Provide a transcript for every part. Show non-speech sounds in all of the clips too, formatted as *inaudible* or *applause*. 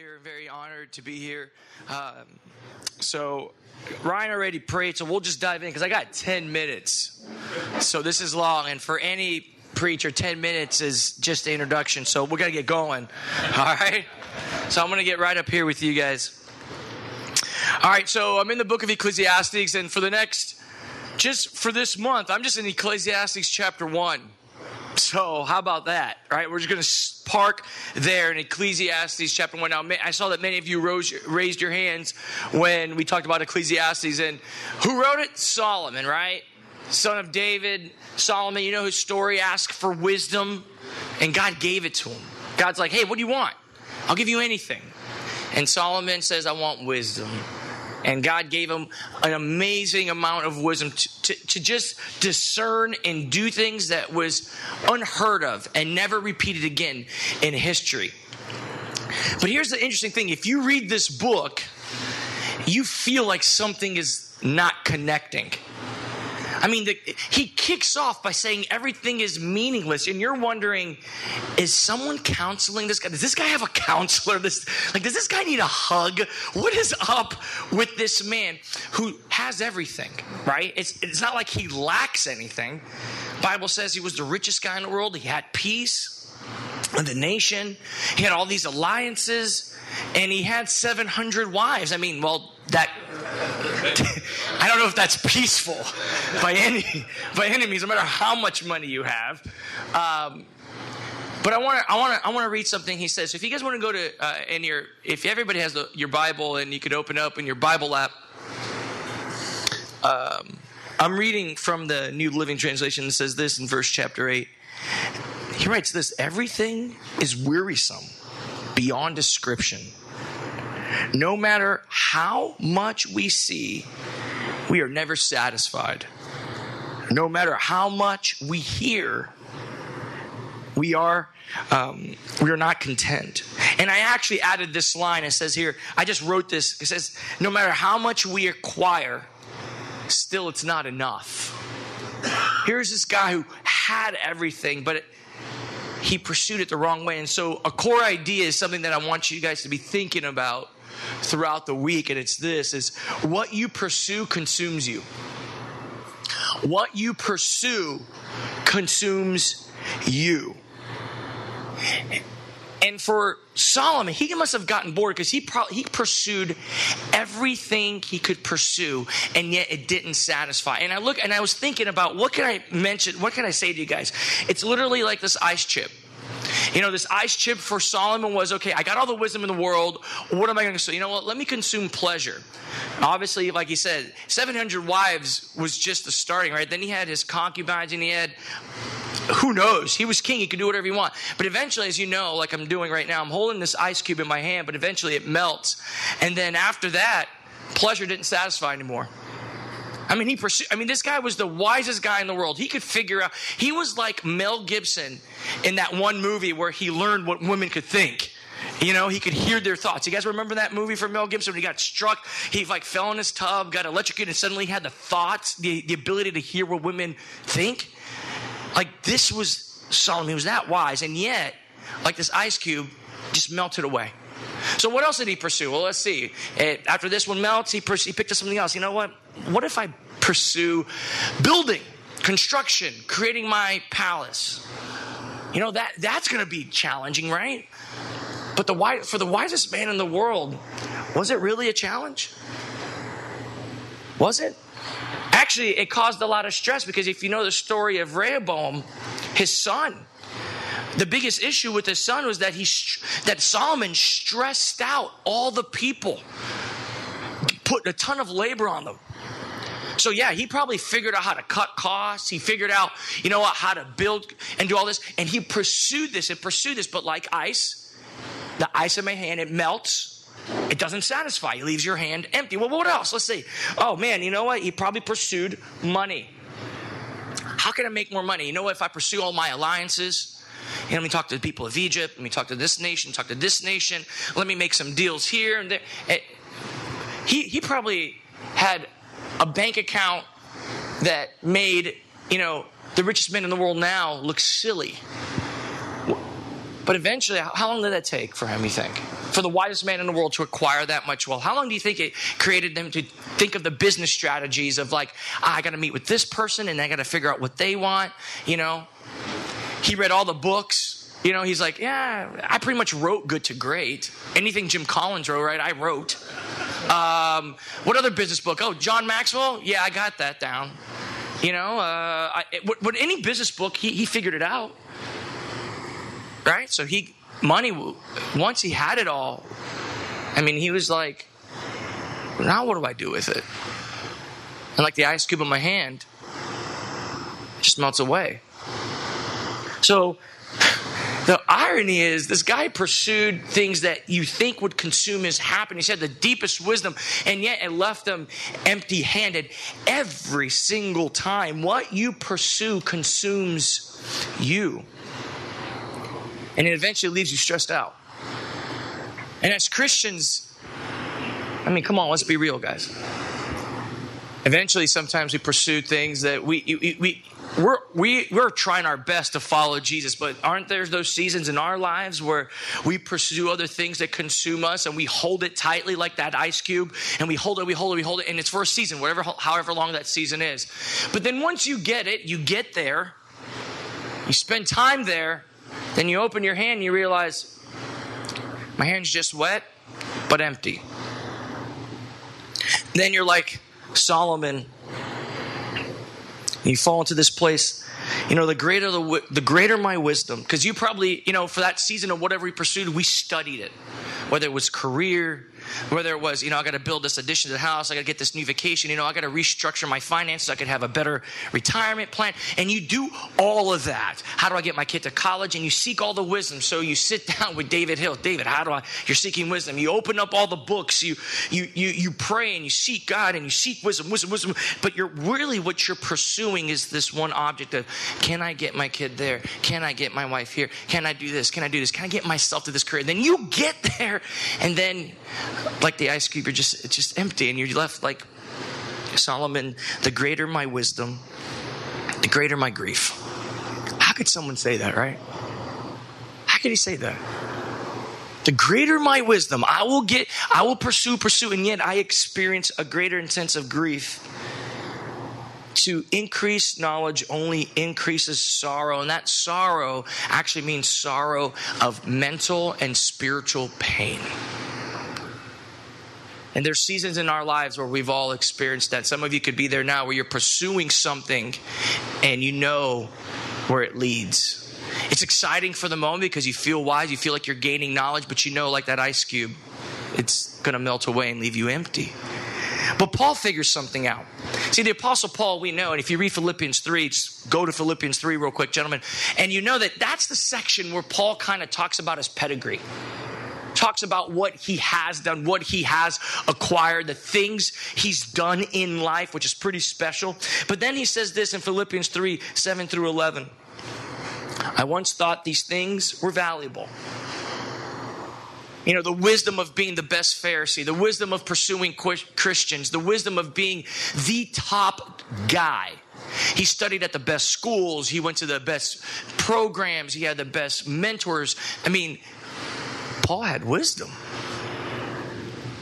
here. Very honored to be here. Um, so, Ryan already prayed, so we'll just dive in because I got 10 minutes. So, this is long, and for any preacher, 10 minutes is just the introduction. So, we got to get going. *laughs* All right? So, I'm going to get right up here with you guys. All right, so I'm in the book of Ecclesiastes, and for the next, just for this month, I'm just in Ecclesiastes chapter 1. So, how about that? Right? We're just going to park there in Ecclesiastes chapter 1. Now, I saw that many of you rose, raised your hands when we talked about Ecclesiastes. And who wrote it? Solomon, right? Son of David. Solomon, you know his story, asked for wisdom, and God gave it to him. God's like, hey, what do you want? I'll give you anything. And Solomon says, I want wisdom. And God gave him an amazing amount of wisdom to, to, to, just discern and do things that was unheard of and never repeated again in history. But here's the interesting thing if you read this book, you feel like something is not connecting. I mean, the, he kicks off by saying everything is meaningless, and you're wondering, is someone counseling this guy? Does this guy have a counselor? This like, does this guy need a hug? What is up with this man who has everything? Right? It's it's not like he lacks anything. Bible says he was the richest guy in the world. He had peace the nation. He had all these alliances, and he had 700 wives. I mean, well, that *laughs* I don't know if that's peaceful by any by any means, no matter how much money you have. Um, but I want to I want to I want to read something he says. So if you guys want to go to uh, in your if everybody has the, your Bible and you could open up in your Bible app. Um, I'm reading from the New Living Translation. It says this in verse chapter eight. He writes this: Everything is wearisome beyond description no matter how much we see, we are never satisfied. No matter how much we hear, we are um, we are not content. And I actually added this line. It says here, I just wrote this. It says, no matter how much we acquire, still it's not enough. Here's this guy who had everything, but it, he pursued it the wrong way. And so, a core idea is something that I want you guys to be thinking about throughout the week, and it's this is what you pursue consumes you. What you pursue consumes you. And for Solomon, he must have gotten bored because he probably he pursued everything he could pursue, and yet it didn't satisfy. And I look and I was thinking about what can I mention, what can I say to you guys? It's literally like this ice chip. You know, this ice chip for Solomon was okay, I got all the wisdom in the world. What am I going to consume? You know what? Let me consume pleasure. Obviously, like he said, 700 wives was just the starting, right? Then he had his concubines and he had who knows? He was king. He could do whatever he want. But eventually, as you know, like I'm doing right now, I'm holding this ice cube in my hand, but eventually it melts. And then after that, pleasure didn't satisfy anymore. I mean, he pursued, I mean, this guy was the wisest guy in the world. He could figure out, he was like Mel Gibson in that one movie where he learned what women could think. You know, he could hear their thoughts. You guys remember that movie from Mel Gibson when he got struck? He like fell in his tub, got electrocuted, and suddenly had the thoughts, the, the ability to hear what women think. Like this was Solomon. He was that wise, and yet, like this ice cube, just melted away. So what else did he pursue? Well, let's see. After this one melts, he, pers- he picked up something else. You know what? What if I pursue building, construction, creating my palace? You know that that's going to be challenging, right? But the for the wisest man in the world, was it really a challenge? Was it? Actually, it caused a lot of stress because if you know the story of Rehoboam, his son, the biggest issue with his son was that he that Solomon stressed out all the people, put a ton of labor on them. So yeah, he probably figured out how to cut costs. He figured out, you know what, how to build and do all this, and he pursued this and pursued this. But like ice, the ice in my hand, it melts. It doesn't satisfy. It leaves your hand empty. Well, what else? Let's see. Oh man, you know what? He probably pursued money. How can I make more money? You know what? If I pursue all my alliances, let me talk to the people of Egypt. Let me talk to this nation, talk to this nation. Let me make some deals here and there. Eh, he, he probably had a bank account that made, you know, the richest men in the world now look silly. But eventually, how long did that take for him, you think? for the wisest man in the world to acquire that much wealth? How long do you think it created them to think of the business strategies of like, ah, I got to meet with this person and I got to figure out what they want, you know? He read all the books. You know, he's like, yeah, I pretty much wrote good to great. Anything Jim Collins wrote, right? I wrote. Um, what other business book? Oh, John Maxwell? Yeah, I got that down. You know, uh, I, what, what, any business book, he, he figured it out. Right? So he, money, once he had it all, I mean, he was like, now what do I do with it? And like the ice cube in my hand, just melts away. So the irony is, this guy pursued things that you think would consume his happiness. He had the deepest wisdom, and yet it left him empty handed every single time. What you pursue consumes you, and it eventually leaves you stressed out. And as Christians, I mean, come on, let's be real, guys. Eventually, sometimes we pursue things that we, we, we we're, we, we're trying our best to follow Jesus, but aren't there those seasons in our lives where we pursue other things that consume us and we hold it tightly like that ice cube and we hold it, we hold it, we hold it, and it's for a season, whatever, however long that season is. But then once you get it, you get there, you spend time there, then you open your hand and you realize my hand's just wet, but empty. Then you're like Solomon you fall into this place you know the greater the, the greater my wisdom. Because you probably you know for that season of whatever we pursued we studied it. Whether it was career whether it was, you know, I got to build this addition to the house, I got to get this new vacation, you know, I got to restructure my finances, I could have a better retirement plan. And you do all of that. How do I get my kid to college? And you seek all the wisdom. So you sit *laughs* down with David Hill. David, how do I? You're seeking wisdom. You open up all the books. You you you you pray and you seek God and you seek wisdom, wisdom, wisdom. But you're really what you're pursuing is this one object of can I get my kid there? Can I get my wife here? Can I do this? Can I do this? Can I get myself to this career? Then you get *laughs* there, and then like the ice cube, you're just it's just empty, and you're left like Solomon. The greater my wisdom, the greater my grief. How could someone say that, right? How could he say that? The greater my wisdom, I will get, I will pursue, pursue, and yet I experience a greater sense of grief. To increase knowledge only increases sorrow, and that sorrow actually means sorrow of mental and spiritual pain. And there's seasons in our lives where we've all experienced that. Some of you could be there now where you're pursuing something and you know where it leads. It's exciting for the moment because you feel wise, you feel like you're gaining knowledge, but you know, like that ice cube, it's going to melt away and leave you empty. But Paul figures something out. See, the Apostle Paul, we know, and if you read Philippians 3, just go to Philippians 3 real quick, gentlemen, and you know that that's the section where Paul kind of talks about his pedigree talks about what he has done, what he has acquired, the things he's done in life, which is pretty special. But then he says this in Philippians 3 7 through 11. I once thought these things were valuable. You know, the wisdom of being the best Pharisee, the wisdom of pursuing Christians, the wisdom of being the top guy. He studied at the best schools. He went to the best programs. He had the best mentors. I mean, Paul had wisdom.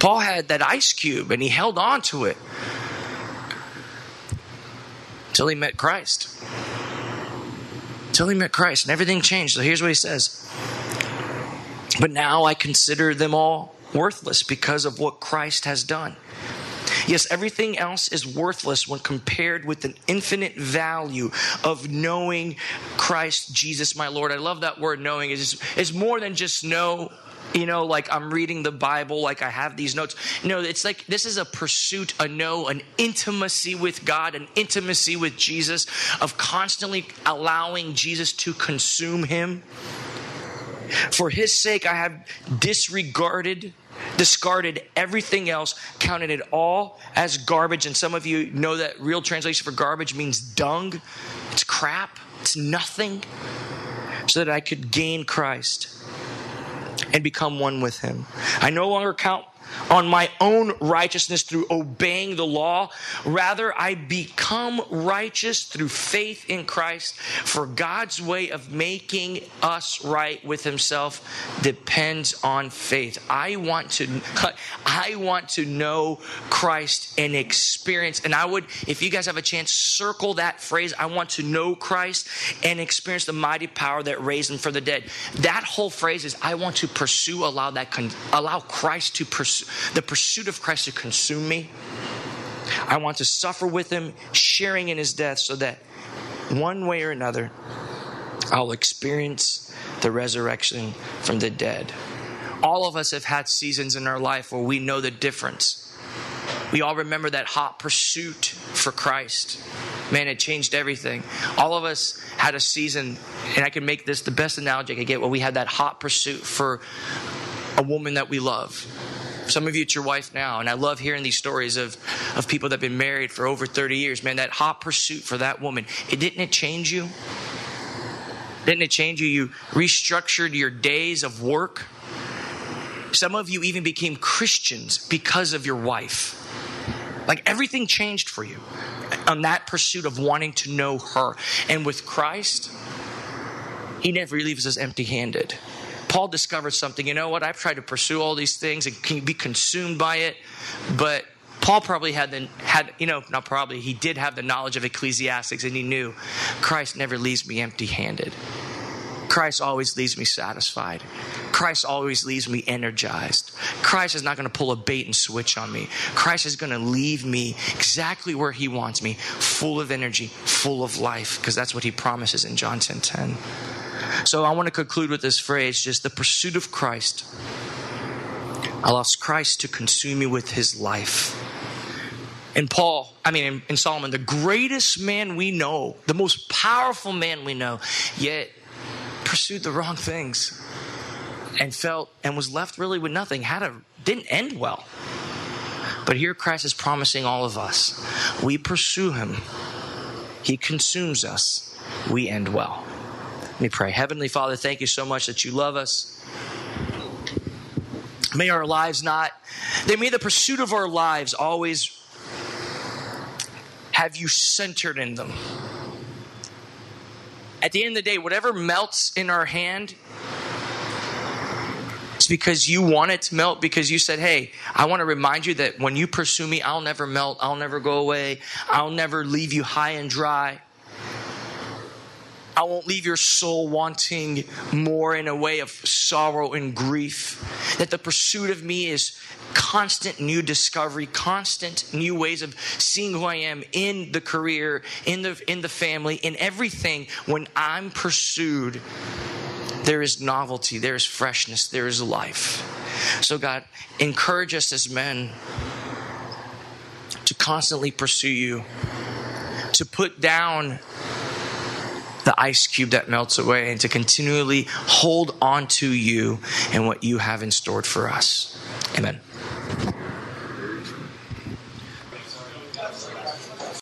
Paul had that ice cube and he held on to it until he met Christ. Until he met Christ and everything changed. So here's what he says But now I consider them all worthless because of what Christ has done. Yes, everything else is worthless when compared with an infinite value of knowing Christ Jesus, my Lord. I love that word knowing. It's, it's more than just know you know, like I'm reading the Bible, like I have these notes. No, it's like this is a pursuit, a know, an intimacy with God, an intimacy with Jesus, of constantly allowing Jesus to consume him. For his sake, I have disregarded, discarded everything else, counted it all as garbage. And some of you know that real translation for garbage means dung. It's crap, it's nothing, so that I could gain Christ and become one with him. I no longer count on my own righteousness through obeying the law. Rather, I become righteous through faith in Christ. For God's way of making us right with Himself depends on faith. I want to, *laughs* I want to know Christ and experience. And I would, if you guys have a chance, circle that phrase. I want to know Christ and experience the mighty power that raised Him from the dead. That whole phrase is, I want to pursue, allow that, allow Christ to pursue the pursuit of Christ to consume me. I want to suffer with him, sharing in his death, so that one way or another, I'll experience the resurrection from the dead. All of us have had seasons in our life where we know the difference. We all remember that hot pursuit for Christ. Man, it changed everything. All of us had a season, and I can make this the best analogy I could get, where we had that hot pursuit for a woman that we love some of you, it's your wife now. And I love hearing these stories of, of people that have been married for over 30 years. Man, that hot pursuit for that woman, it didn't it change you? Didn't it change you? You restructured your days of work. Some of you even became Christians because of your wife. Like everything changed for you on that pursuit of wanting to know her. And with Christ, He never leaves us empty handed. Paul discovered something. You know what? I've tried to pursue all these things and can be consumed by it, but Paul probably had the had you know not probably he did have the knowledge of Ecclesiastics and he knew Christ never leaves me empty-handed. Christ always leaves me satisfied. Christ always leaves me energized. Christ is not going to pull a bait and switch on me. Christ is going to leave me exactly where he wants me, full of energy, full of life, because that's what he promises in John 10:10. 10, 10. So I want to conclude with this phrase just the pursuit of Christ I allows Christ to consume you with his life. And Paul, I mean, in, in, Solomon, the greatest man we know, the most powerful man we know, yet pursued the wrong things and felt and was left really with nothing, had a, didn't end well. But here Christ is promising all of us we pursue him, he consumes us, we end well. Let me pray. Heavenly Father, thank you so much that you love us. May our lives not, may the pursuit of our lives always have you centered in them. At the end of the day, whatever melts in our hand, it's because you want it to melt because you said, Hey, I want to remind you that when you pursue me, I'll never melt. I'll never go away. I'll never leave you high and dry. I won't leave your soul wanting more in a way of sorrow and grief. That the pursuit of me is constant new discovery, constant new ways of seeing who I am in the career, in the in the family, in everything. When I'm pursued, there is novelty, there is freshness, there is life. So God, encourage us as men to constantly pursue you, to put down the ice cube that melts away and to continually hold on to you and what you have in store for us. Amen.